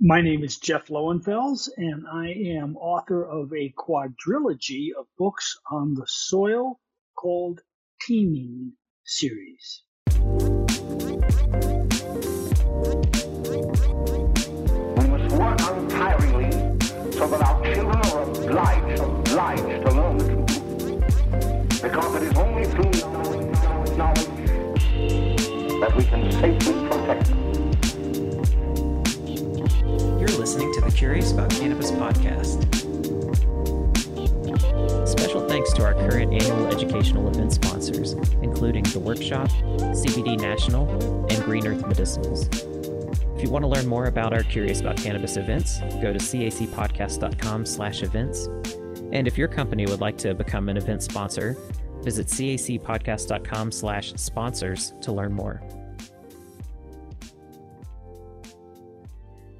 My name is Jeff Lowenfels, and I am author of a quadrilogy of books on the soil called Teaming series. We must work untiringly so that our children are obliged, obliged to learn the truth. Because it is only through knowledge that we can safely Curious About Cannabis podcast. Special thanks to our current annual educational event sponsors, including The Workshop, CBD National, and Green Earth Medicinals. If you want to learn more about our Curious About Cannabis events, go to cacpodcast.com slash events. And if your company would like to become an event sponsor, visit cacpodcast.com slash sponsors to learn more.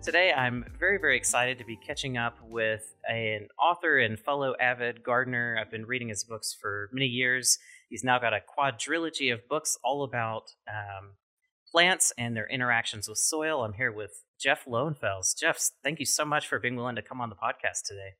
Today, I'm very, very excited to be catching up with an author and fellow avid gardener. I've been reading his books for many years. He's now got a quadrilogy of books all about um, plants and their interactions with soil. I'm here with Jeff Lowenfels. Jeff, thank you so much for being willing to come on the podcast today.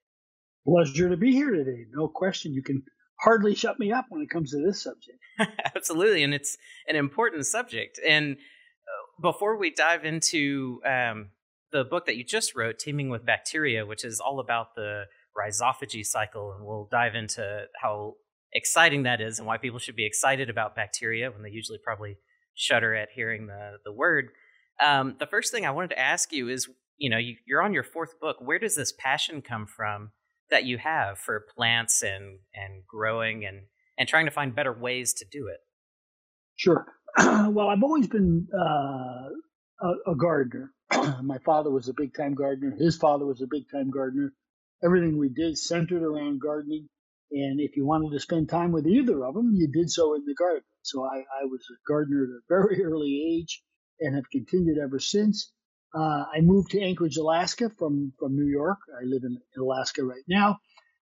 Pleasure to be here today. No question. You can hardly shut me up when it comes to this subject. Absolutely. And it's an important subject. And uh, before we dive into um, the book that you just wrote, Teaming with Bacteria, which is all about the rhizophagy cycle, and we'll dive into how exciting that is and why people should be excited about bacteria when they usually probably shudder at hearing the the word. Um, the first thing I wanted to ask you is, you know, you, you're on your fourth book. Where does this passion come from that you have for plants and and growing and and trying to find better ways to do it? Sure. well, I've always been uh, a, a gardener. my father was a big time gardener. His father was a big time gardener. Everything we did centered around gardening. And if you wanted to spend time with either of them, you did so in the garden. So I, I was a gardener at a very early age and have continued ever since. Uh, I moved to Anchorage, Alaska from, from New York. I live in Alaska right now.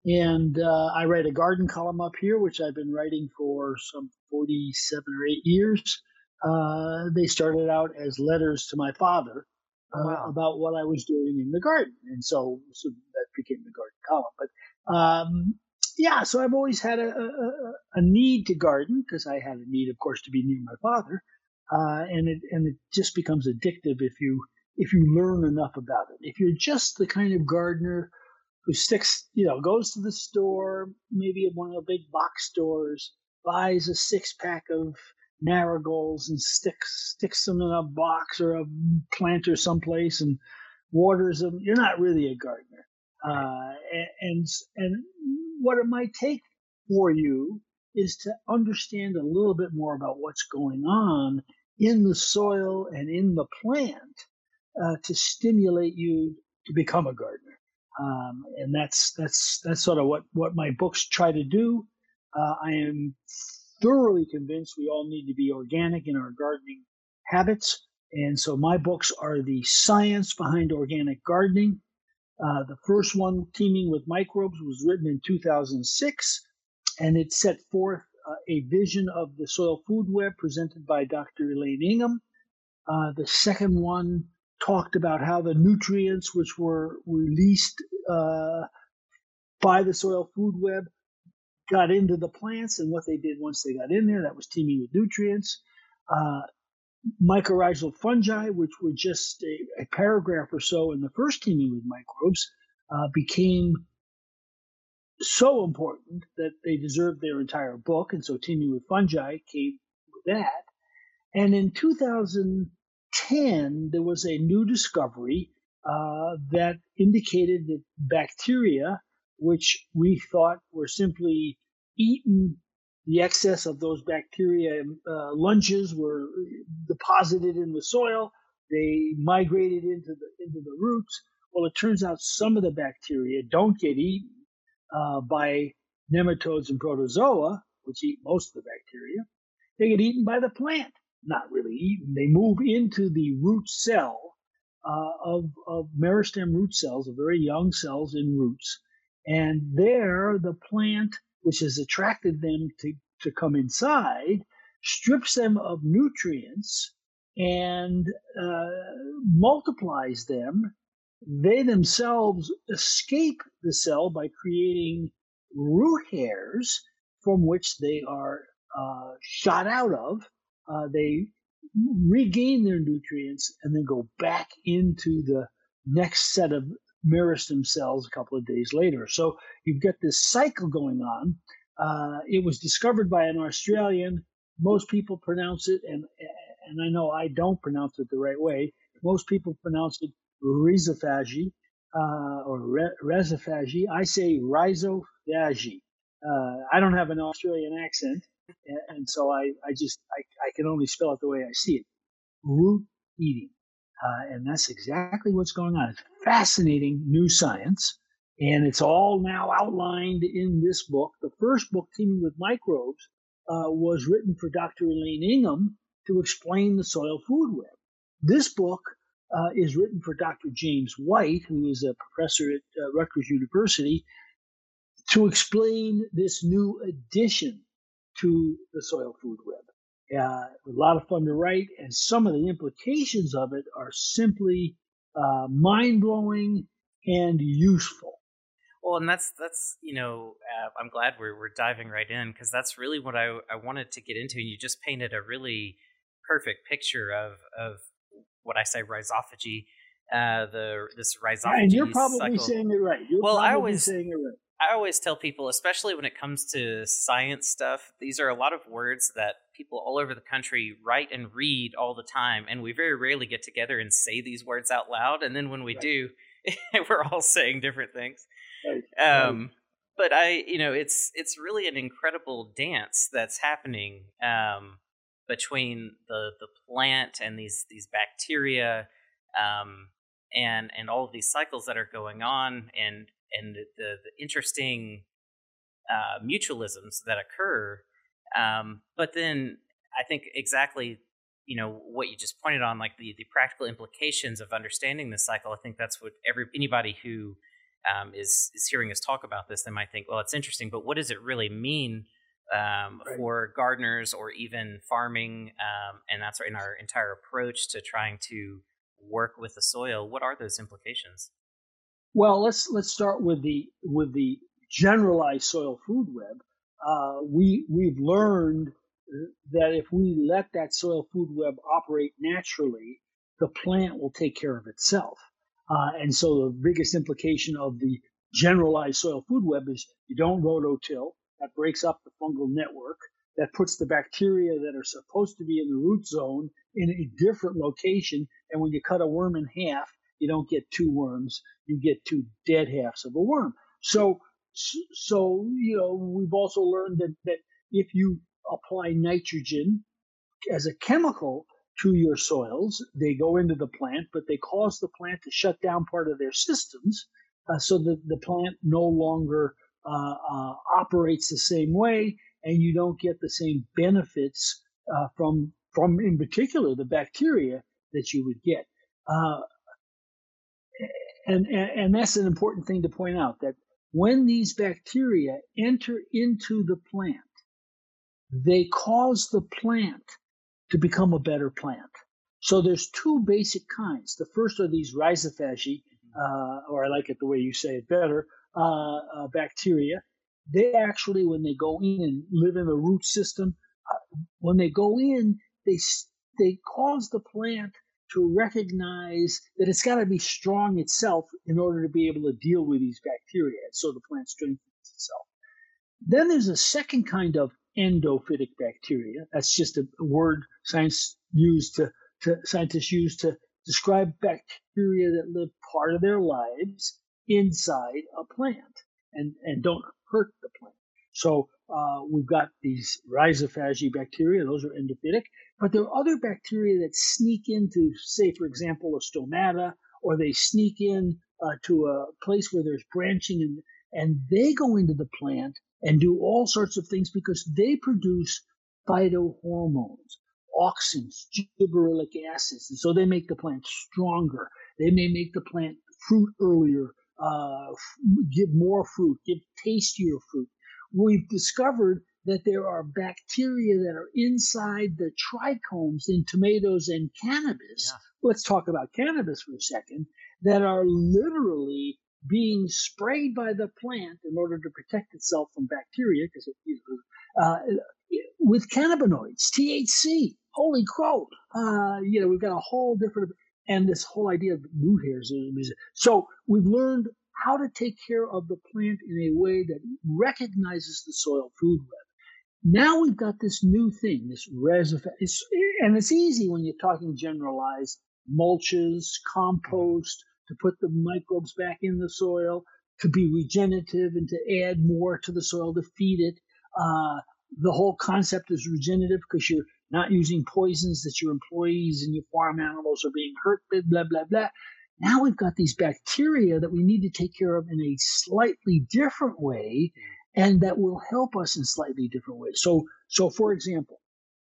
And uh, I write a garden column up here, which I've been writing for some 47 or 8 years. Uh, they started out as letters to my father uh, wow. about what I was doing in the garden, and so, so that became the garden column. But um, yeah, so I've always had a, a, a need to garden because I had a need, of course, to be near my father, uh, and it and it just becomes addictive if you if you learn enough about it. If you're just the kind of gardener who sticks, you know, goes to the store, maybe at one of the big box stores, buys a six pack of marigolds and sticks sticks them in a box or a planter someplace and waters them. You're not really a gardener. Uh, and and what it might take for you is to understand a little bit more about what's going on in the soil and in the plant uh, to stimulate you to become a gardener. Um, and that's that's that's sort of what what my books try to do. Uh, I am thoroughly convinced we all need to be organic in our gardening habits. And so my books are the science behind organic gardening. Uh, the first one, Teaming with Microbes, was written in 2006, and it set forth uh, a vision of the soil food web presented by Dr. Elaine Ingham. Uh, the second one talked about how the nutrients which were released uh, by the soil food web got into the plants and what they did once they got in there. That was teaming with nutrients. Uh, mycorrhizal fungi, which were just a, a, paragraph or so in the first teaming with microbes, uh, became so important that they deserved their entire book. And so teaming with fungi came with that. And in 2010, there was a new discovery uh, that indicated that bacteria which we thought were simply eaten the excess of those bacteria uh, lunges were deposited in the soil. They migrated into the into the roots. Well, it turns out some of the bacteria don't get eaten uh, by nematodes and protozoa, which eat most of the bacteria. They get eaten by the plant. Not really eaten. They move into the root cell uh, of of meristem root cells, the very young cells in roots, and there, the plant, which has attracted them to, to come inside, strips them of nutrients and uh, multiplies them they themselves escape the cell by creating root hairs from which they are uh, shot out of. Uh, they regain their nutrients and then go back into the next set of meristem cells a couple of days later. So you've got this cycle going on. Uh, it was discovered by an Australian. Most people pronounce it, and and I know I don't pronounce it the right way. Most people pronounce it rhizophagy uh, or re- rhizophagy. I say rhizophagy. Uh, I don't have an Australian accent, and, and so I, I just I, I can only spell it the way I see it. Root eating. Uh, and that's exactly what's going on. It's fascinating new science, and it's all now outlined in this book. The first book, Teaming with Microbes, uh, was written for Dr. Elaine Ingham to explain the soil food web. This book uh, is written for Dr. James White, who is a professor at uh, Rutgers University, to explain this new addition to the soil food web. Uh, a lot of fun to write, and some of the implications of it are simply uh, mind blowing and useful. Well, and that's that's you know uh, I'm glad we're we're diving right in because that's really what I I wanted to get into. And you just painted a really perfect picture of of what I say rhizophagy, uh, the this rhizophagy. And you're probably cycle. saying it right. You're well, I always saying it right. I always tell people, especially when it comes to science stuff, these are a lot of words that people all over the country write and read all the time, and we very rarely get together and say these words out loud. And then when we right. do, we're all saying different things. Right. Um. But I, you know, it's it's really an incredible dance that's happening um, between the the plant and these these bacteria, um, and and all of these cycles that are going on, and and the, the interesting uh, mutualisms that occur. Um, but then I think exactly you know what you just pointed on, like the the practical implications of understanding this cycle. I think that's what every anybody who um, is is hearing us talk about this, they might think, well, it's interesting, but what does it really mean um, right. for gardeners or even farming? Um, and that's in our entire approach to trying to work with the soil. What are those implications? Well, let's let's start with the with the generalized soil food web. Uh, we we've learned that if we let that soil food web operate naturally, the plant will take care of itself. Uh, and so the biggest implication of the generalized soil food web is you don't rototill. That breaks up the fungal network. That puts the bacteria that are supposed to be in the root zone in a different location. And when you cut a worm in half, you don't get two worms, you get two dead halves of a worm. So, so you know, we've also learned that that if you apply nitrogen as a chemical to your soils, they go into the plant, but they cause the plant to shut down part of their systems, uh, so that the plant no longer uh, uh, operates the same way, and you don't get the same benefits uh, from from in particular the bacteria that you would get. Uh, and, and, and that's an important thing to point out that when these bacteria enter into the plant, they cause the plant to become a better plant. So there's two basic kinds. The first are these rhizophagy, uh, or I like it the way you say it better, uh, uh, bacteria. They actually, when they go in and live in the root system, uh, when they go in, they they cause the plant to recognize that it's got to be strong itself in order to be able to deal with these bacteria. And So the plant strengthens itself. Then there's a second kind of endophytic bacteria. That's just a word science used to, to scientists use to describe bacteria that live part of their lives inside a plant and, and don't hurt the plant. So uh, we've got these rhizophagy bacteria; those are endophytic. But there are other bacteria that sneak into, say, for example, a stomata, or they sneak in uh, to a place where there's branching, and and they go into the plant and do all sorts of things because they produce phytohormones, auxins, gibberellic acids, and so they make the plant stronger. They may make the plant fruit earlier, uh, give more fruit, give tastier fruit. We've discovered that there are bacteria that are inside the trichomes in tomatoes and cannabis, yeah. let's talk about cannabis for a second, that are literally being sprayed by the plant in order to protect itself from bacteria, because you know, uh, with cannabinoids, THC. Holy crow! Uh, you know, we've got a whole different, and this whole idea of root hairs. So we've learned how to take care of the plant in a way that recognizes the soil food web. Now we've got this new thing, this res it's, and it's easy when you're talking generalized mulches, compost, to put the microbes back in the soil, to be regenerative and to add more to the soil to feed it. Uh, the whole concept is regenerative because you're not using poisons that your employees and your farm animals are being hurt with, blah, blah, blah. Now we've got these bacteria that we need to take care of in a slightly different way and that will help us in slightly different ways. So, so for example,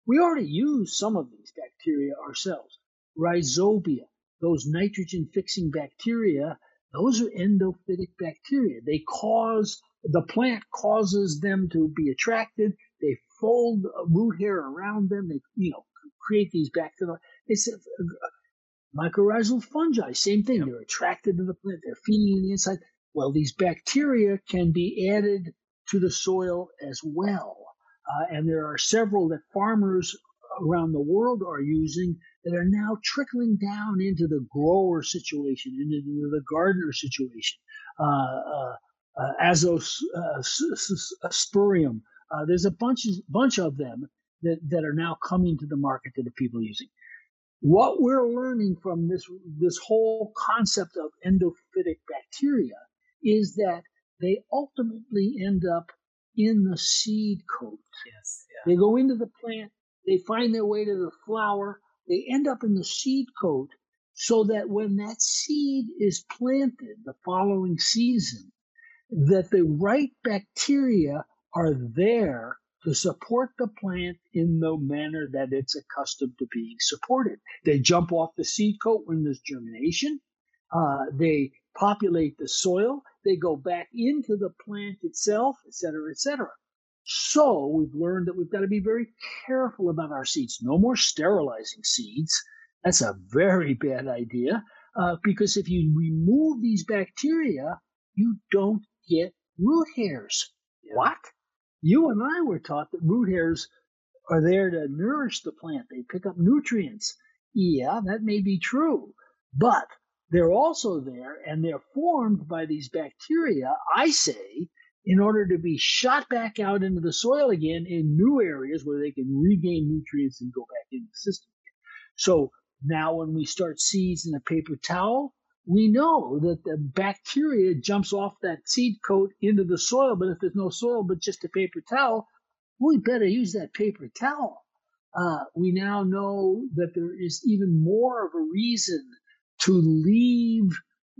we already use some of these bacteria ourselves. Rhizobia, those nitrogen fixing bacteria, those are endophytic bacteria. They cause, the plant causes them to be attracted. They fold root hair around them. They, you know, create these bacteria. It's mycorrhizal fungi, same thing. Yep. They're attracted to the plant. They're feeding in the inside. Well, these bacteria can be added to the soil as well. Uh, and there are several that farmers around the world are using that are now trickling down into the grower situation, into the gardener situation. Uh, uh, uh, Azospirillum. Uh, uh, there's a bunch of, bunch of them that, that are now coming to the market that the people using. What we're learning from this this whole concept of endophytic bacteria is that they ultimately end up in the seed coat. Yes. Yeah. They go into the plant, they find their way to the flower, they end up in the seed coat so that when that seed is planted the following season, that the right bacteria are there to support the plant in the manner that it's accustomed to being supported. They jump off the seed coat when there's germination. Uh, they populate the soil. They go back into the plant itself, et cetera, et cetera. So we've learned that we've got to be very careful about our seeds. No more sterilizing seeds. That's a very bad idea uh, because if you remove these bacteria, you don't get root hairs. Yeah. What? You and I were taught that root hairs are there to nourish the plant. They pick up nutrients. Yeah, that may be true. But they're also there and they're formed by these bacteria, I say, in order to be shot back out into the soil again in new areas where they can regain nutrients and go back into the system. So now when we start seeds in a paper towel, we know that the bacteria jumps off that seed coat into the soil, but if there's no soil but just a paper towel, we better use that paper towel. Uh, we now know that there is even more of a reason to leave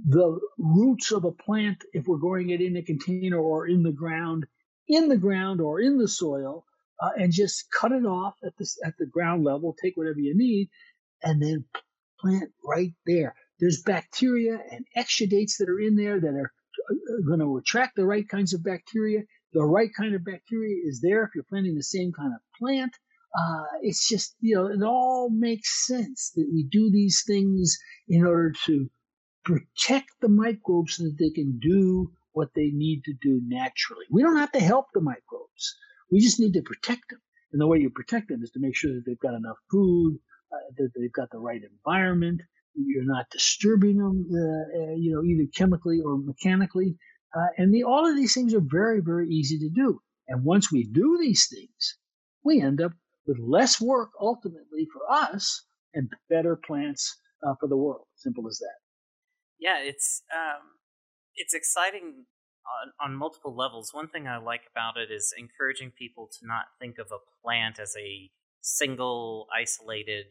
the roots of a plant, if we're growing it in a container or in the ground, in the ground or in the soil, uh, and just cut it off at the, at the ground level, take whatever you need, and then plant right there. There's bacteria and exudates that are in there that are going to attract the right kinds of bacteria. The right kind of bacteria is there if you're planting the same kind of plant. Uh, it's just, you know, it all makes sense that we do these things in order to protect the microbes so that they can do what they need to do naturally. We don't have to help the microbes. We just need to protect them. And the way you protect them is to make sure that they've got enough food, uh, that they've got the right environment, you're not disturbing them, uh, uh, you know, either chemically or mechanically. Uh, and the, all of these things are very, very easy to do. And once we do these things, we end up with less work ultimately for us and better plants uh, for the world. Simple as that yeah, it's um, it's exciting on, on multiple levels. One thing I like about it is encouraging people to not think of a plant as a single isolated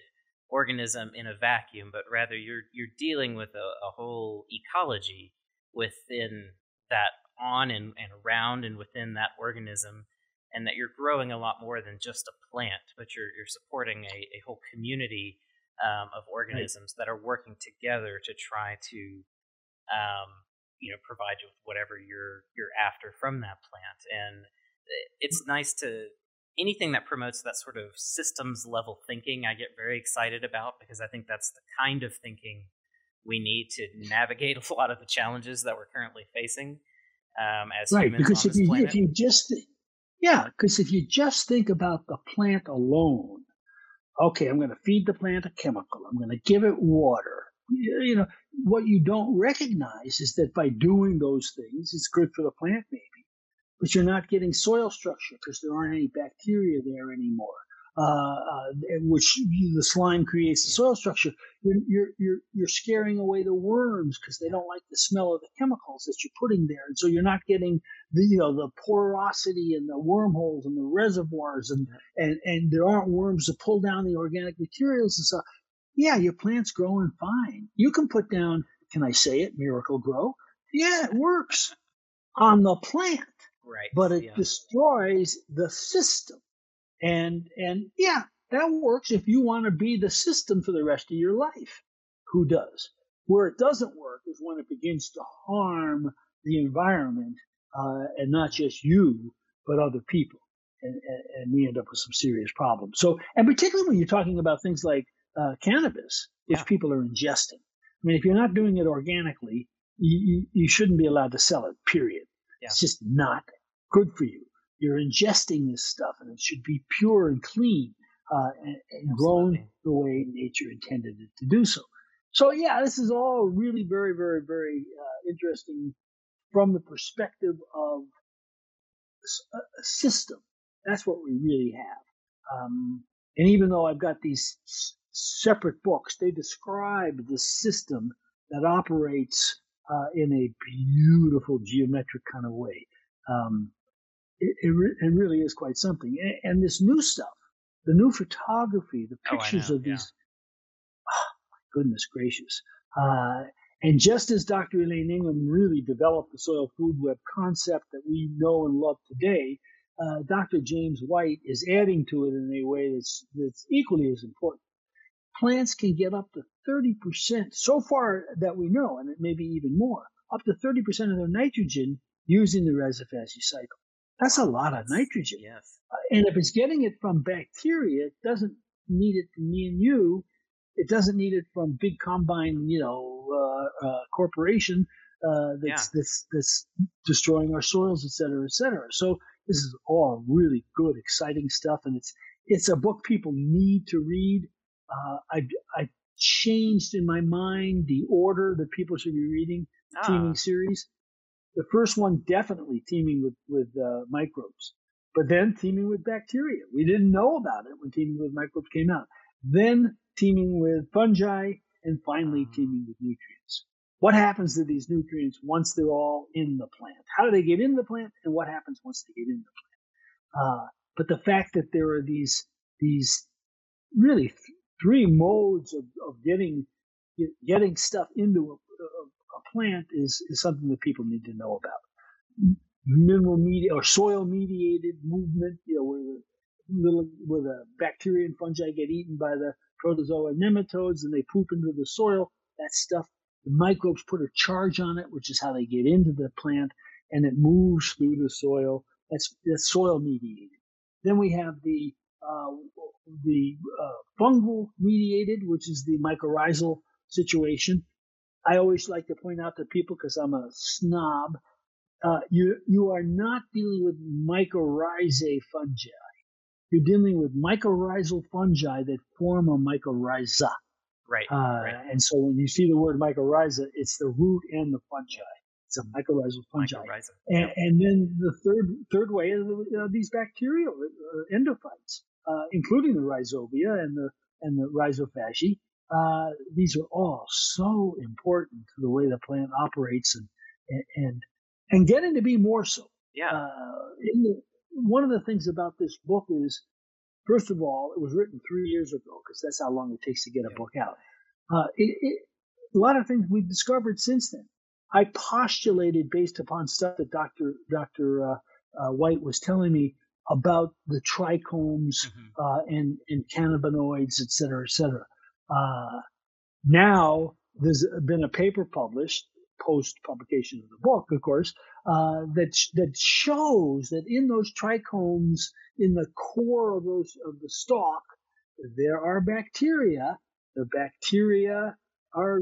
organism in a vacuum, but rather you're you're dealing with a, a whole ecology within that on and, and around and within that organism and that you're growing a lot more than just a plant, but you're you're supporting a, a whole community um, of organisms right. that are working together to try to, um, you know, provide you with whatever you're you're after from that plant. And it's nice to anything that promotes that sort of systems level thinking, I get very excited about because I think that's the kind of thinking we need to navigate a lot of the challenges that we're currently facing um, as right, humans because on if this you planet. if you just yeah, because if you just think about the plant alone, okay, I'm going to feed the plant a chemical. I'm going to give it water. You you know what you don't recognize is that by doing those things, it's good for the plant, maybe, but you're not getting soil structure because there aren't any bacteria there anymore. Uh, uh, which you- the slime creates the soil structure. You're you're you're, you're scaring away the worms because they don't like the smell of the chemicals that you're putting there, and so you're not getting the you know the porosity and the wormholes and the reservoirs and and and there aren't worms to pull down the organic materials and stuff. Yeah, your plant's growing fine. You can put down, can I say it, Miracle-Gro? Yeah, it works on the plant, right. but it yeah. destroys the system. And and yeah, that works if you want to be the system for the rest of your life. Who does? Where it doesn't work is when it begins to harm the environment, uh, and not just you, but other people. And, and, and we end up with some serious problems. So, and particularly when you're talking about things like uh, cannabis, which Yeah. people are ingesting. I mean, if you're not doing it organically, you, you, you shouldn't be allowed to sell it, period. Yeah. It's just not good for you. You're ingesting this stuff, and it should be pure and clean uh, and, and grown the way nature intended it to do so. So, yeah, this is all really very, very, very uh, interesting from the perspective of a a system. That's what we really have. Um, and even though I've got these s- separate books, they describe the system that operates uh, in a beautiful geometric kind of way. Um, it, it, re- it really is quite something. And, and this new stuff, the new photography, the Oh, pictures know, of yeah. these, oh, my goodness gracious. Uh, and just as Dr. Elaine Ingham really developed the soil food web concept that we know and love today, uh, Dr. James White is adding to it in a way that's, that's equally as important. Plants can get up to 30%, so far that we know, and it may be even more, up to 30% of their nitrogen using the rhizophagy cycle. That's a lot of nitrogen. Yes. And if it's getting it from bacteria, it doesn't need it from me and you. It doesn't need it from big combine, you know, uh, uh, corporation uh, that's, that's that's destroying our soils, et cetera, et cetera. So this is all really good, exciting stuff, and it's it's a book people need to read. Uh, I I changed in my mind the order that people should be reading Ah, teaming series. The first one definitely teaming with with uh, microbes, but then teaming with bacteria. We didn't know about it when teaming with microbes came out. Then teaming with fungi, and finally Ah. teaming with nutrients. What happens to these nutrients once they're all in the plant? How do they get in the plant, and what happens once they get in the plant? Uh, but the fact that there are these these really three modes of, of getting getting stuff into a, a, plant is, is something that people need to know about. Mineral media or soil mediated movement, you know, where the little where the bacteria and fungi get eaten by the protozoa and nematodes and they poop into the soil. That stuff, the microbes put a charge on it, which is how they get into the plant, and it moves through the soil. That's that's soil mediated. Then we have the the uh, fungal mediated, which is the mycorrhizal situation. I always like to point out to people because I'm a snob. Uh, you you are not dealing with mycorrhizae fungi. You're dealing with mycorrhizal fungi that form a mycorrhiza. right. Uh, right. And so when you see the word mycorrhiza, it's the root and the fungi. It's a mycorrhizal fungi. Mycorrhiza. And, and then the third third way is uh, these bacterial uh, endophytes, uh, including the rhizobia and the and the rhizophagy. Uh, these are all so important to the way the plant operates and and and getting to be more so. Yeah. Uh, in the, one of the things about this book is, first of all, it was written three years ago because that's how long it takes to get a Yeah. book out. Uh, it, it, a lot of things we've discovered since then. I postulated based upon stuff that Dr. Dr. Uh, uh, White was telling me about the trichomes Mhm. uh, and, and cannabinoids, et cetera, et cetera. Uh, now there's been a paper published post publication of the book, of course, uh, that that shows that in those trichomes, in the core of those of the stalk, there are bacteria. The bacteria are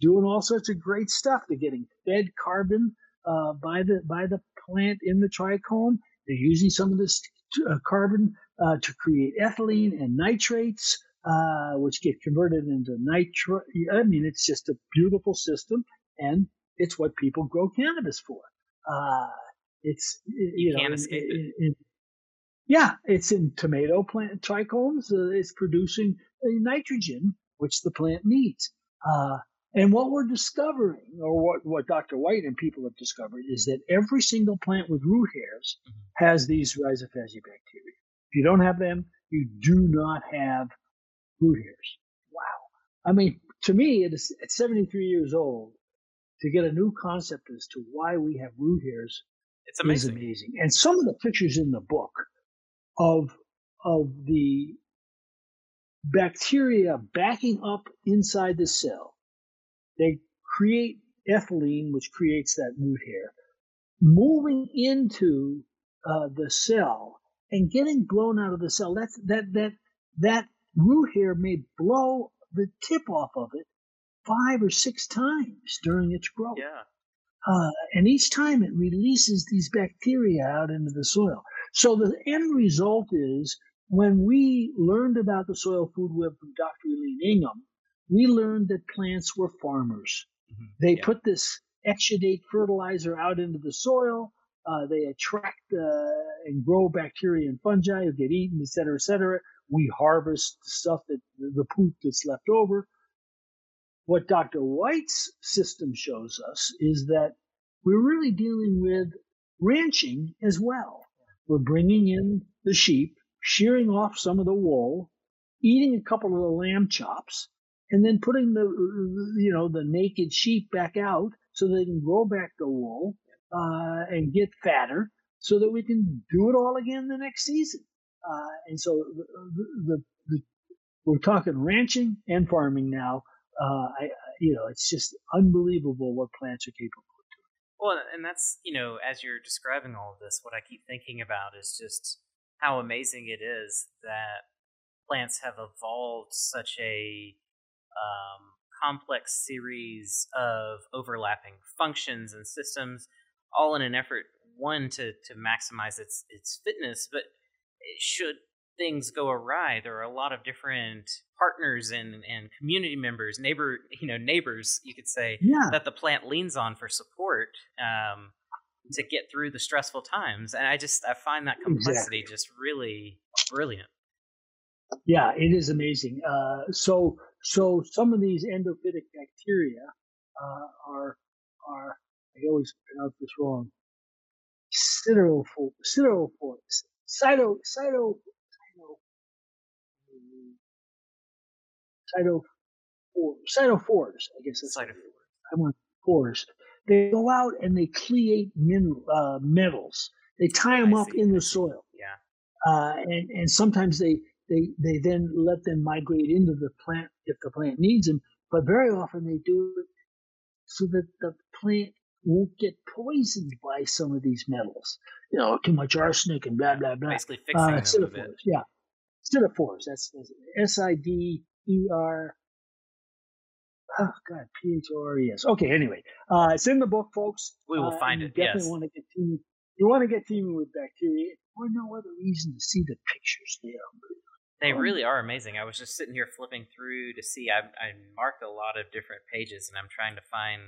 doing all sorts of great stuff. They're getting fed carbon uh, by the by the plant in the trichome. They're using some of this uh, carbon uh, to create ethylene and nitrates, uh, which get converted into nitro. I mean, it's just a beautiful system, and it's what people grow cannabis for. Uh, it's you, you know, can't escape it. in- in- yeah, it's in tomato plant trichomes. Uh, it's producing uh, nitrogen, which the plant needs. And what we're discovering, or what, what Dr. White and people have discovered, is that every single plant with root hairs Mhm. has these rhizophasia bacteria. If you don't have them, you do not have root hairs. Wow. I mean, to me, it is, at 73 years old, to get a new concept as to why we have root hairs It's amazing. is amazing. And some of the pictures in the book of of the bacteria backing up inside the cell, they create ethylene, which creates that root hair, moving into uh, the cell and getting blown out of the cell. That's that that that root hair may blow the tip off of it five or six times during its growth. Yeah. Uh, and each time it releases these bacteria out into the soil. So the end result is when we learned about the soil food web from Dr. Eileen Ingham, we learned that plants were farmers. Mhm. They Yeah. put this exudate fertilizer out into the soil. Uh, they attract uh, and grow bacteria and fungi who get eaten, et cetera, et cetera. We harvest the stuff that the poop that's left over. What Dr. White's system shows us is that we're really dealing with ranching as well. We're bringing in the sheep, shearing off some of the wool, eating a couple of the lamb chops, and then putting the you know the naked sheep back out so they can grow back the wool uh, and get fatter, so that we can do it all again the next season. Uh, and so the, the, the, we're talking ranching and farming now. Uh, I, you know, it's just unbelievable what plants are capable. Of doing. Well, and that's, you know, as you're describing all of this, what I keep thinking about is just how amazing it is that plants have evolved such a um, complex series of overlapping functions and systems, all in an effort, one, to, to maximize its, its fitness, but should things go awry, there are a lot of different partners and, and community members, neighbor, you know, neighbors, you could say, Yeah, that the plant leans on for support um, to get through the stressful times. And I just I find that complexity just really brilliant. yeah, it is amazing. Uh, so, so some of these endophytic bacteria uh, are are I always pronounce this wrong. Siderophores, cyto, cyto, cyto, cytophores, cytophores. I guess that's Side what of it is. I want pores. They go out and they cleate mineral, uh, metals. They tie them I up see, in the soil, Yeah. uh, and and sometimes they they they then let them migrate into the plant if the plant needs them. But very often they do it so that the plant won't get poisoned by some of these metals. You know, too much arsenic and blah blah blah. Basically fixing Uh, them a bit. yeah, siderophores. That's S I D E R. Oh God, P H O R E S. Okay, anyway, uh, it's in the book, folks. We will Uh, find you it, Definitely yes. want to teaming. You want to get teaming with bacteria for no other reason to see the pictures there. They Um, really are amazing. I was just sitting here flipping through to see. I, I marked a lot of different pages, and I'm trying to find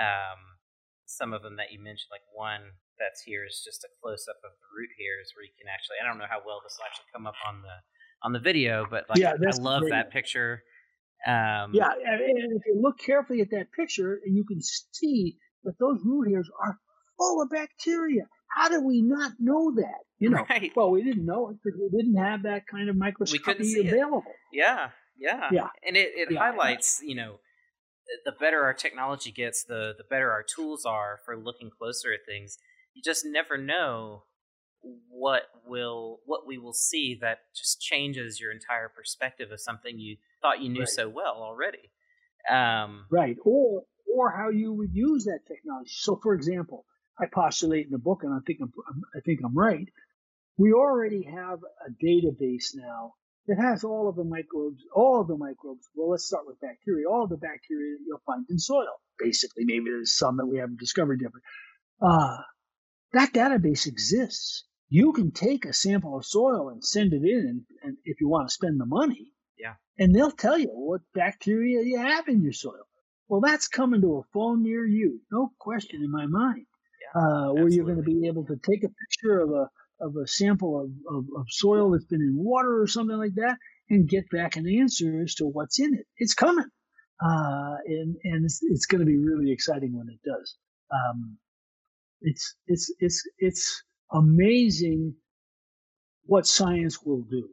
um, some of them that you mentioned. Like one that's here is just a close up of the root hairs, where you can actually. I don't know how well this will actually come up on the on the video, but like Yeah, I love that picture. Um, Yeah, and, and if you look carefully at that picture, and you can see that those root hairs are full of bacteria. How did we not know that? You know, Right. well, we didn't know it because we didn't have that kind of microscopy see it. available. Yeah, yeah, Yeah. And it, it Yeah. highlights, you know, the better our technology gets, the the better our tools are for looking closer at things. You just never know what will what we will see that just changes your entire perspective of something you thought you knew Right. so well already. Um, Right. Or or how you would use that technology. So, for example, I postulate in the book, and I think I'm, I think I'm right. We already have a database now that has all of the microbes, all of the microbes. Well, let's start with bacteria. All of the bacteria that you'll find in soil. Basically, maybe there's some that we haven't discovered yet, but uh, that database exists. You can take a sample of soil and send it in, and, and if you want to spend the money, yeah, and they'll tell you what bacteria you have in your soil. Well, that's coming to a phone near you, no question in my mind. Uh, where you're going to be able to take a picture of a of a sample of, of, of, soil that's been in water or something like that and get back an answer as to what's in it. It's coming. Uh, and and it's, it's going to be really exciting when it does. Um, it's it's it's it's amazing what science will do.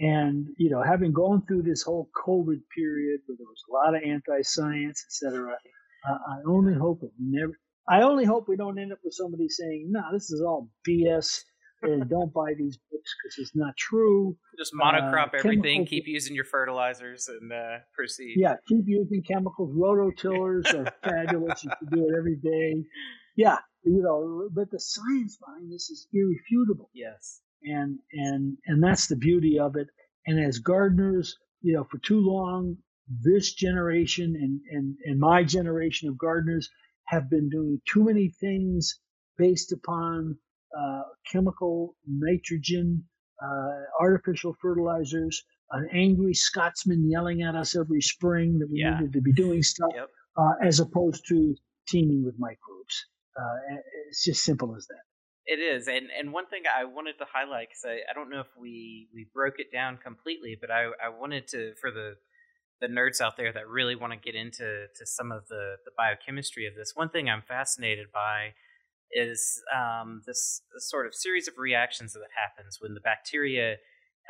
And you know, having gone through this whole COVID period where there was a lot of anti-science, etc., uh, I only hope it never. I only hope we don't end up with somebody saying, "No, nah, this is all BS." and don't buy these books because it's not true. Just monocrop uh, everything. Keep using your fertilizers and uh, proceed. Yeah, keep using chemicals. Rototillers are fabulous. You can do it every day. Yeah, you know, but the science behind this is irrefutable. Yes, and and and that's the beauty of it. And as gardeners, you know, for too long, this generation and and and my generation of gardeners have been doing too many things based upon uh, chemical nitrogen, uh, artificial fertilizers, an angry Scotsman yelling at us every spring that we yeah. needed to be doing stuff, yep. uh, as opposed to teaming with microbes. Uh, it's just simple as that. It is, and and one thing I wanted to highlight because I, I don't know if we we broke it down completely, but I I wanted to for the the nerds out there that really want to get into to some of the the biochemistry of this. One thing I'm fascinated by is um, this, this, sort of series of reactions that happens when the bacteria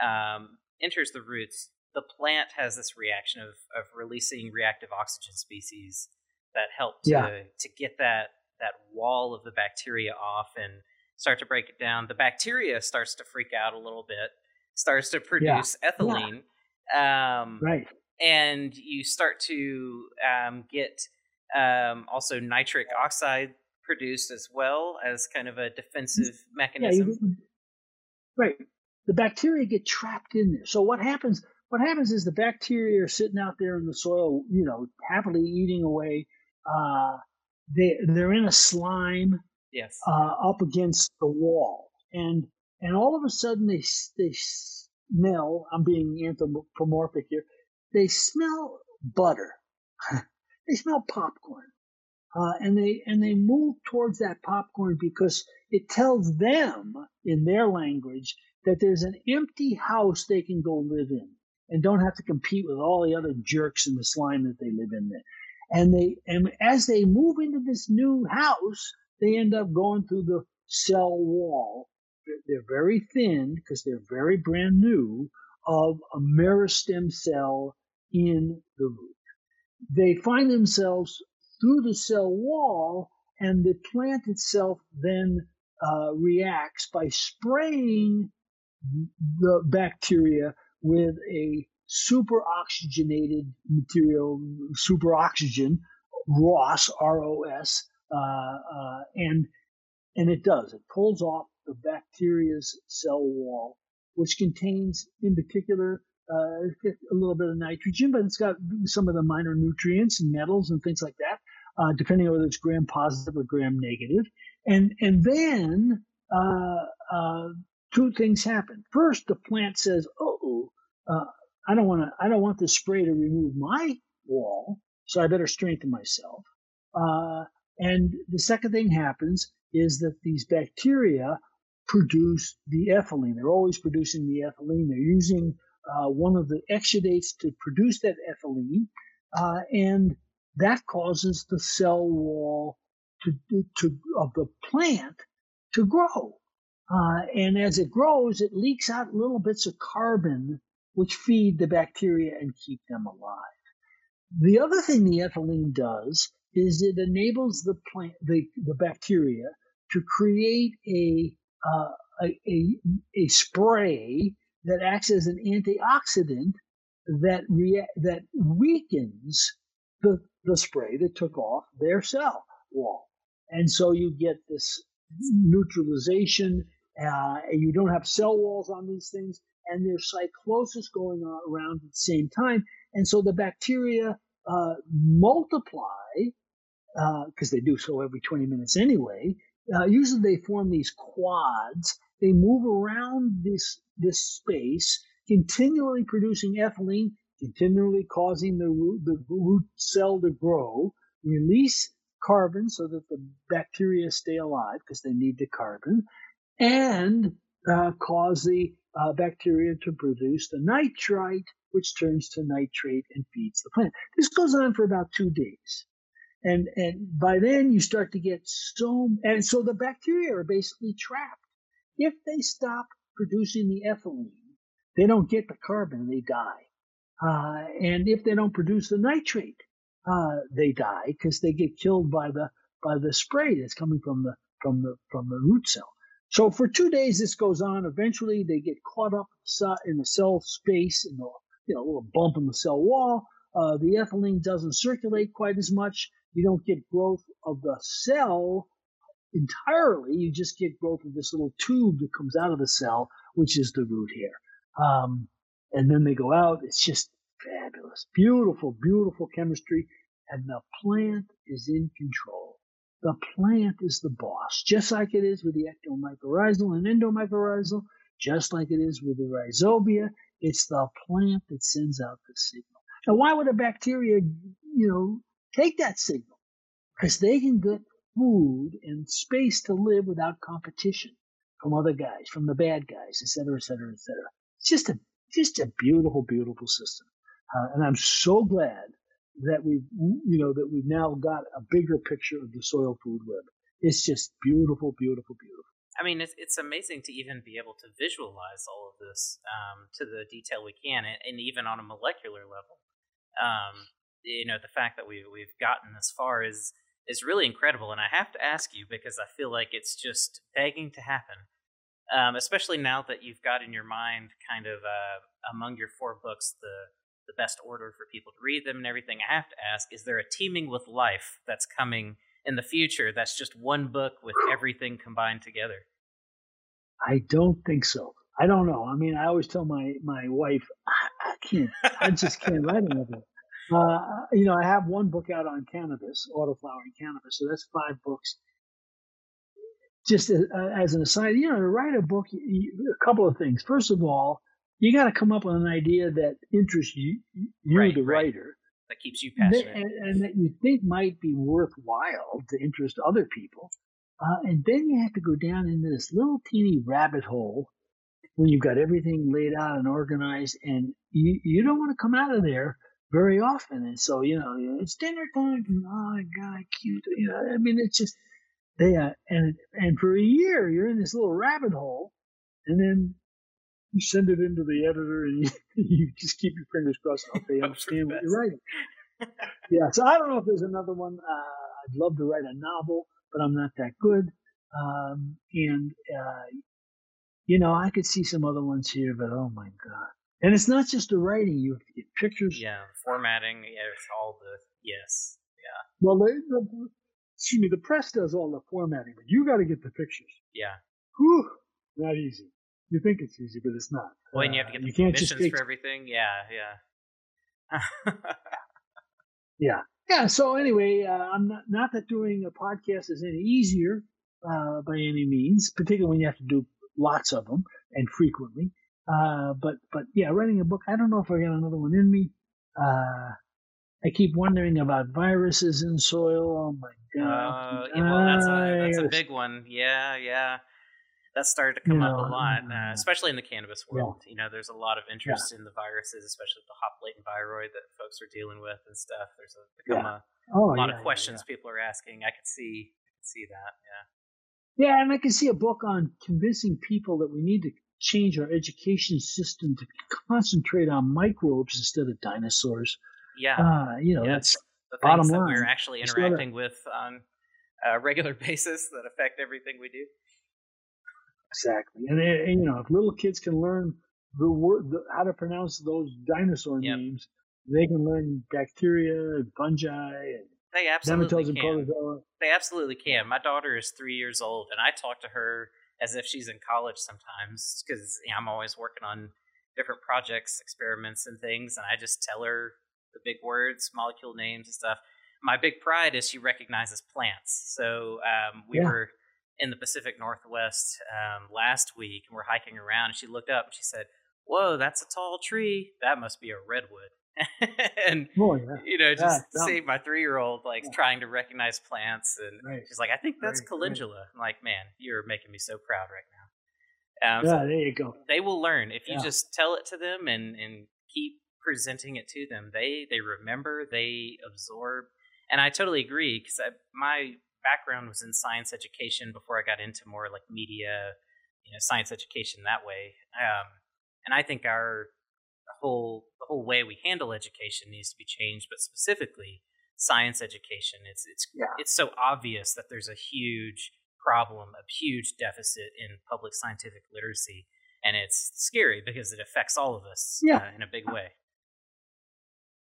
um, enters the roots. The plant has this reaction of, of releasing reactive oxygen species that help to, yeah. to get that that wall of the bacteria off and start to break it down. The bacteria starts to freak out a little bit, starts to produce yeah. ethylene. Yeah. Um, right. And you start to um, get um, also nitric oxide produced as well as kind of a defensive mechanism. Yeah, right. The bacteria get trapped in there. So what happens? What happens is the bacteria are sitting out there in the soil, you know, happily eating away. Uh, they they're in a slime. Yes. Uh, up against the wall, and and all of a sudden they they smell. I'm being anthropomorphic here. They smell butter. they smell popcorn uh, and they and they move towards that popcorn because it tells them in their language that there's an empty house they can go live in and don't have to compete with all the other jerks in the slime that they live in there. And they and as they move into this new house, they end up going through the cell wall. They're very thin because they're very brand new of a meristem cell in the root. They find themselves through the cell wall, and the plant itself then uh, reacts by spraying the bacteria with a super oxygenated material, super oxygen, ROS, R-O-S, uh, uh, and and it does. It pulls off the bacteria's cell wall, which contains, in particular, uh, a little bit of nitrogen, but it's got some of the minor nutrients and metals and things like that, uh, depending on whether it's gram positive or gram negative. And and then uh, uh two things happen. First, the plant says, "Oh, uh, I don't want to. I don't want this spray to remove my wall, so I better strengthen myself." Uh, and the second thing happens is that these bacteria produce the ethylene. They're always producing the ethylene. They're using uh, one of the exudates to produce that ethylene, uh, and that causes the cell wall to, to of the plant to grow. Uh, and as it grows, it leaks out little bits of carbon which feed the bacteria and keep them alive. The other thing the ethylene does is it enables the plant, the, the bacteria to create a, uh, a, a, a spray that acts as an antioxidant that rea- that weakens the the spray that took off their cell wall. And so you get this neutralization. Uh, you don't have cell walls on these things, and there's cyclosis going on around at the same time. And so the bacteria uh, multiply because uh, they do so every 20 minutes anyway. Uh, usually they form these quads. They move around this this space, continually producing ethylene, continually causing the root, the root cell to grow, release carbon so that the bacteria stay alive because they need the carbon, and uh, cause the uh, bacteria to produce the nitrite, which turns to nitrate and feeds the plant. This goes on for about two days. And, and by then you start to get so, and so the bacteria are basically trapped. If they stop producing the ethylene, they don't get the carbon, they die. Uh, and if they don't produce the nitrate, uh, they die because they get killed by the by the spray that's coming from the from the from the root cell. So for two days this goes on. Eventually they get caught up in the cell space in the you know little bump in the cell wall. Uh, the ethylene doesn't circulate quite as much. You don't get growth of the cell entirely. You just get growth of this little tube that comes out of the cell, which is the root hair. Um, and then they go out. It's just fabulous, beautiful, beautiful chemistry, and the plant is in control. The plant is the boss, just like it is with the ectomycorrhizal and endomycorrhizal, just like it is with the rhizobia. It's the plant that sends out the signal. Now, why would a bacteria, you know, take that signal? Because they can get food and space to live without competition from other guys, from the bad guys, et cetera, et cetera, et cetera. It's just a just a beautiful, beautiful system. Uh, and I'm so glad that we've, you know, that we've now got a bigger picture of the soil food web. It's just beautiful, beautiful, beautiful. I mean, it's, it's amazing to even be able to visualize all of this um, to the detail we can, and, and, even on a molecular level. Um, you know, the fact that we we've gotten this far is is really incredible, and I have to ask you because I feel like it's just begging to happen um, especially now that you've got in your mind kind of uh, among your four books the the best order for people to read them and everything. I have to ask: Is there a teaming with life that's coming in the future? That's just one book with everything combined together. I don't think so. I don't know. I mean, I always tell my my wife, I, I can't. I just can't write another. Uh, you know, I have one book out on cannabis, autoflowering cannabis, so that's five books just as, as an aside, you know, to write a book, you, a couple of things. First of all, you got to come up with an idea that interests you, you right, the right. writer, that keeps you passionate, and, and, that you think might be worthwhile to interest other people. Uh, and then you have to go down into this little teeny rabbit hole when you've got everything laid out and organized, and you you don't want to come out of there very often. And so you know, it's dinner time. And, oh my god, cute. You know, I mean, it's just they uh, and and for a year you're in this little rabbit hole, and then you send it into the editor and you, you just keep your fingers crossed. Hope they understand what you're writing. yeah, so I don't know if there's another one. Uh, I'd love to write a novel, but I'm not that good. Um, and uh, you know, I could see some other ones here, but oh my god! And it's not just the writing; you have to get pictures. Yeah, formatting. Yeah, it's all the yes. Yeah. Well, the, the, excuse me, the press does all the formatting, but you got to get the pictures. Yeah. Whew, not easy. You think it's easy, but it's not. Well, and you have to get the permissions take... for everything. Yeah, yeah. yeah, yeah. So anyway, uh, I'm not not that doing a podcast is any easier uh, by any means, particularly when you have to do lots of them and frequently. Uh, but but yeah, writing a book. I don't know if I got another one in me. Uh, I keep wondering about viruses in soil. Oh my god! Uh, yeah, well, that's a that's a big one. Yeah, yeah. That started to come you know, up a lot, uh, especially in the cannabis world. Yeah. You know, there's a lot of interest yeah. in the viruses, especially the hop latent viroid that folks are dealing with and stuff. There's a, become a, oh, a lot of questions people are asking. I could see, I could see that. Yeah. Yeah, and I can see a book on convincing people that we need to change our education system to concentrate on microbes instead of dinosaurs. Yeah. Uh, you know, that's the that line. we're actually interacting with on a regular basis that affect everything we do. Exactly, and, and you know, if little kids can learn the word, the, how to pronounce those dinosaur yep. names, They can learn bacteria and fungi and they absolutely nematodes and can. protozoa. They absolutely can. My daughter is three years old, and I talk to her as if she's in college sometimes because you know, I'm always working on different projects, experiments, and things, and I just tell her the big words, molecule names, and stuff. My big pride is she recognizes plants. So um, we Yeah. were in the Pacific Northwest um, last week, and we're hiking around, and she looked up and she said, "Whoa, that's a tall tree. That must be a redwood." and Oh yeah, you know, just Yeah, see my three year old like Yeah. trying to recognize plants, and Right. she's like, "I think that's Right, right. calendula." I'm like, "Man, you're making me so proud right now." Um, yeah. so There you go. they will learn if you just tell it to them and and keep presenting it to them. They they remember, they absorb, and I totally agree because my background was in science education before I got into more like media, you know, science education that way. Um, and I think our whole the whole way we handle education needs to be changed, but specifically science education. It's it's Yeah. it's so obvious that there's a huge problem, a huge deficit in public scientific literacy, and it's scary because it affects all of us Yeah. uh, in a big way.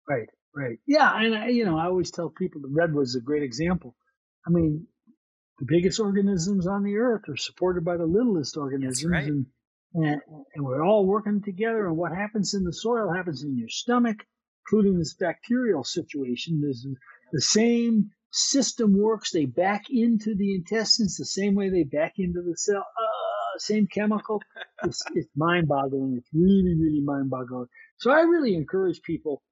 Right, right. Yeah, and I, you know, I always tell people the redwood's a great example. I mean, the biggest organisms on the earth are supported by the littlest organisms, right. and, and and we're all working together. And what happens in the soil happens in your stomach, including this bacterial situation. There's the same system works. They back into the intestines the same way they back into the cell. Uh, same chemical. It's, it's mind-boggling. It's really, really mind-boggling. So I really encourage people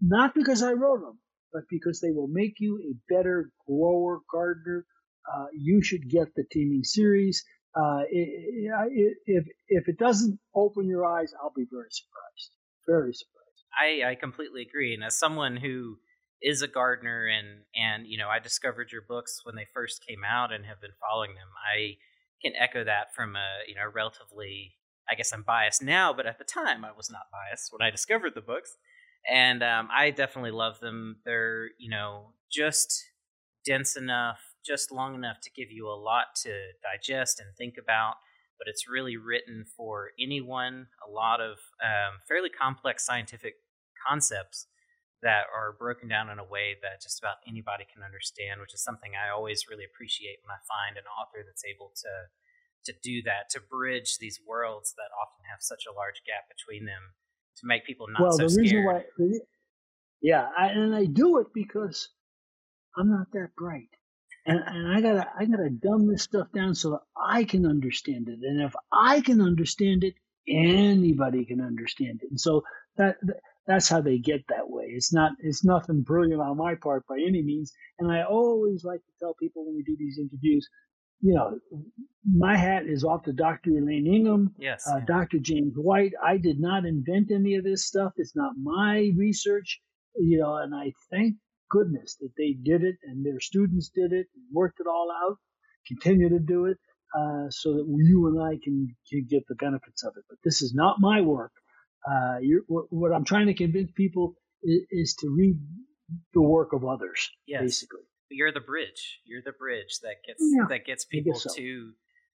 not because I wrote them, but because they will make you a better grower, gardener. Uh, you should get the teaming series. Uh, if if it doesn't open your eyes, I'll be very surprised. Very surprised. I, I completely agree. And as someone who is a gardener and and you know I discovered your books when they first came out and have been following them, I can echo that from a you know relatively. I guess I'm biased now, but at the time I was not biased when I discovered the books, and um, I definitely love them. They're you know just dense enough, just long enough to give you a lot to digest and think about but it's really written for anyone. A lot of um, fairly complex scientific concepts that are broken down in a way that just about anybody can understand, which is something I always really appreciate when I find an author that's able to to do that, to bridge these worlds that often have such a large gap between them, to make people not well, so the scared. reason why, yeah, I, and I do it because I'm not that bright, and, and I gotta I gotta dumb this stuff down so that I can understand it, and if I can understand it, anybody can understand it, and so that that's how they get that way. It's not it's nothing brilliant on my part by any means, and I always like to tell people when we do these interviews, you know, my hat is off to Dr. Elaine Ingham, yes, uh, Dr. James White. I did not invent any of this stuff. It's not my research, you know, and I thank goodness that they did it and their students did it and worked it all out, continue to do it, uh, so that you and I can, can get the benefits of it. But this is not my work. Uh, you're, what, what I'm trying to convince people is, is to read the work of others, yes. basically. you're the bridge. You're the bridge that gets Yeah, that gets people so. to,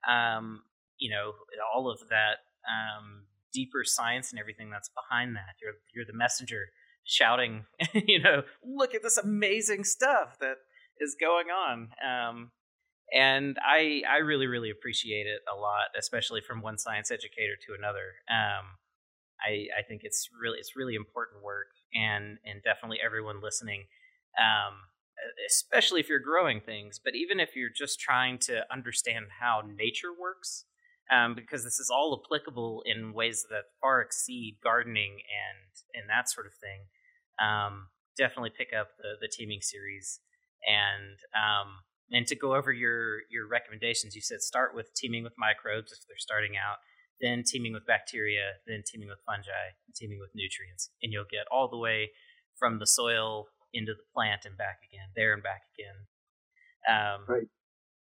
um, you know, all of that um, deeper science and everything that's behind that. You're you're the messenger shouting, you know, look at this amazing stuff that is going on. Um, and I I really really appreciate it a lot, especially from one science educator to another. Um, I I think it's really it's really important work, and and definitely everyone listening. Um, especially if you're growing things, but even if you're just trying to understand how nature works, um, because this is all applicable in ways that far exceed gardening and and that sort of thing. Um, definitely pick up the the teaming series and um, and to go over your your recommendations. You said start with teaming with microbes if they're starting out, then teaming with bacteria, then teaming with fungi, teaming with nutrients, and you'll get all the way from the soil into the plant and back again, there and back again. Um, Right.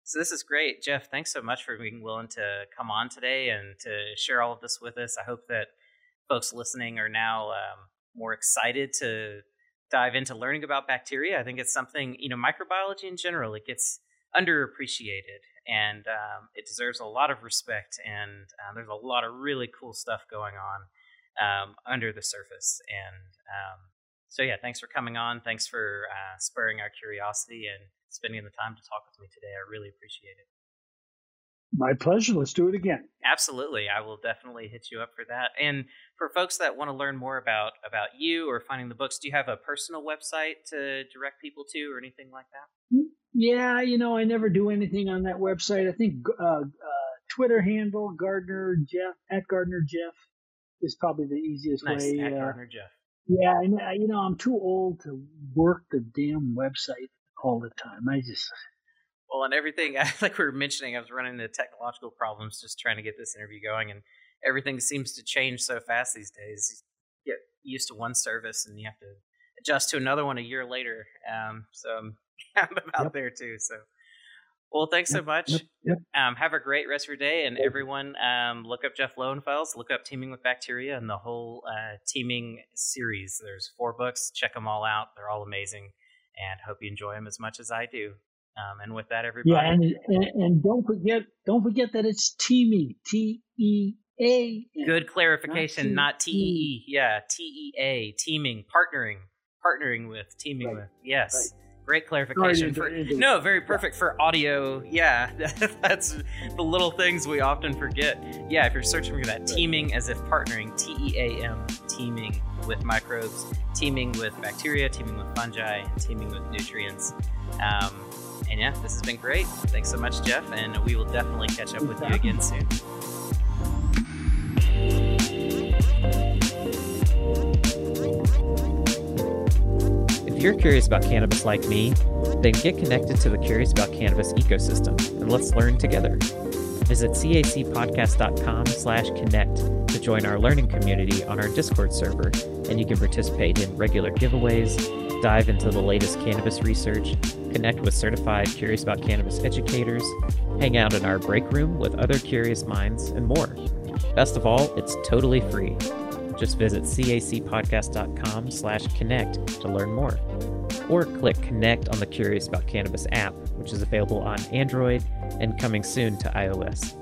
So this is great, Jeff. Thanks so much for being willing to come on today and to share all of this with us. I hope that folks listening are now um, more excited to dive into learning about bacteria. I think it's something you know, microbiology in general, it gets underappreciated and um, it deserves a lot of respect. And uh, there's a lot of really cool stuff going on um, under the surface. And um, so yeah, thanks for coming on. Thanks for uh, spurring our curiosity and spending the time to talk with me today. I really appreciate it. My pleasure. Let's do it again. Absolutely. I will definitely hit you up for that. And for folks that want to learn more about about you or finding the books, do you have a personal website to direct people to or anything like that? Mm, yeah, you know, I never do anything on that website. I think uh, uh, Twitter handle Gardener Jeff at Gardener Jeff is probably the easiest nice, way. At uh, Gardener Jeff. Yeah, and you know, I'm too old to work the damn website all the time. I just well, and everything like we were mentioning, I was running into technological problems just trying to get this interview going, and everything seems to change so fast these days. You get used to one service, and you have to adjust to another one a year later. Um, so I'm, I'm about yep. there too. So, well, thanks yep. so much. Yep. yep. Um, have a great rest of your day, and everyone, um, look up Jeff Lowenfels, look up Teaming with Bacteria, and the whole uh, teaming series. There's four books. Check them all out. They're all amazing, and hope you enjoy them as much as I do. Um, and with that, everybody. Yeah, and, and, and don't forget don't forget that it's teaming. T E A. Good clarification, not T E E. Yeah, T E A. Teaming, partnering, partnering with, teaming right. with. Yes. Right. Great clarification. For, no, very perfect for audio. Yeah, that's the little things we often forget. Yeah, if you're searching for that, teaming as if partnering, T E A M, teaming with microbes, teaming with bacteria, teaming with fungi, teaming with nutrients. Um, and yeah, this has been great. Thanks so much, Jeff, and we will definitely catch up with you again soon. If you're curious about cannabis like me, then get connected to the Curious About Cannabis ecosystem and let's learn together. Visit cacpodcast.com slash connect to join our learning community on our Discord server, and you can participate in regular giveaways, dive into the latest cannabis research, connect with certified Curious About Cannabis educators, hang out in our break room with other curious minds, and more. Best of all, it's totally free. Just visit cacpodcast.com slash connect to learn more. Or click connect on the Curious About Cannabis app, which is available on Android and coming soon to iOS.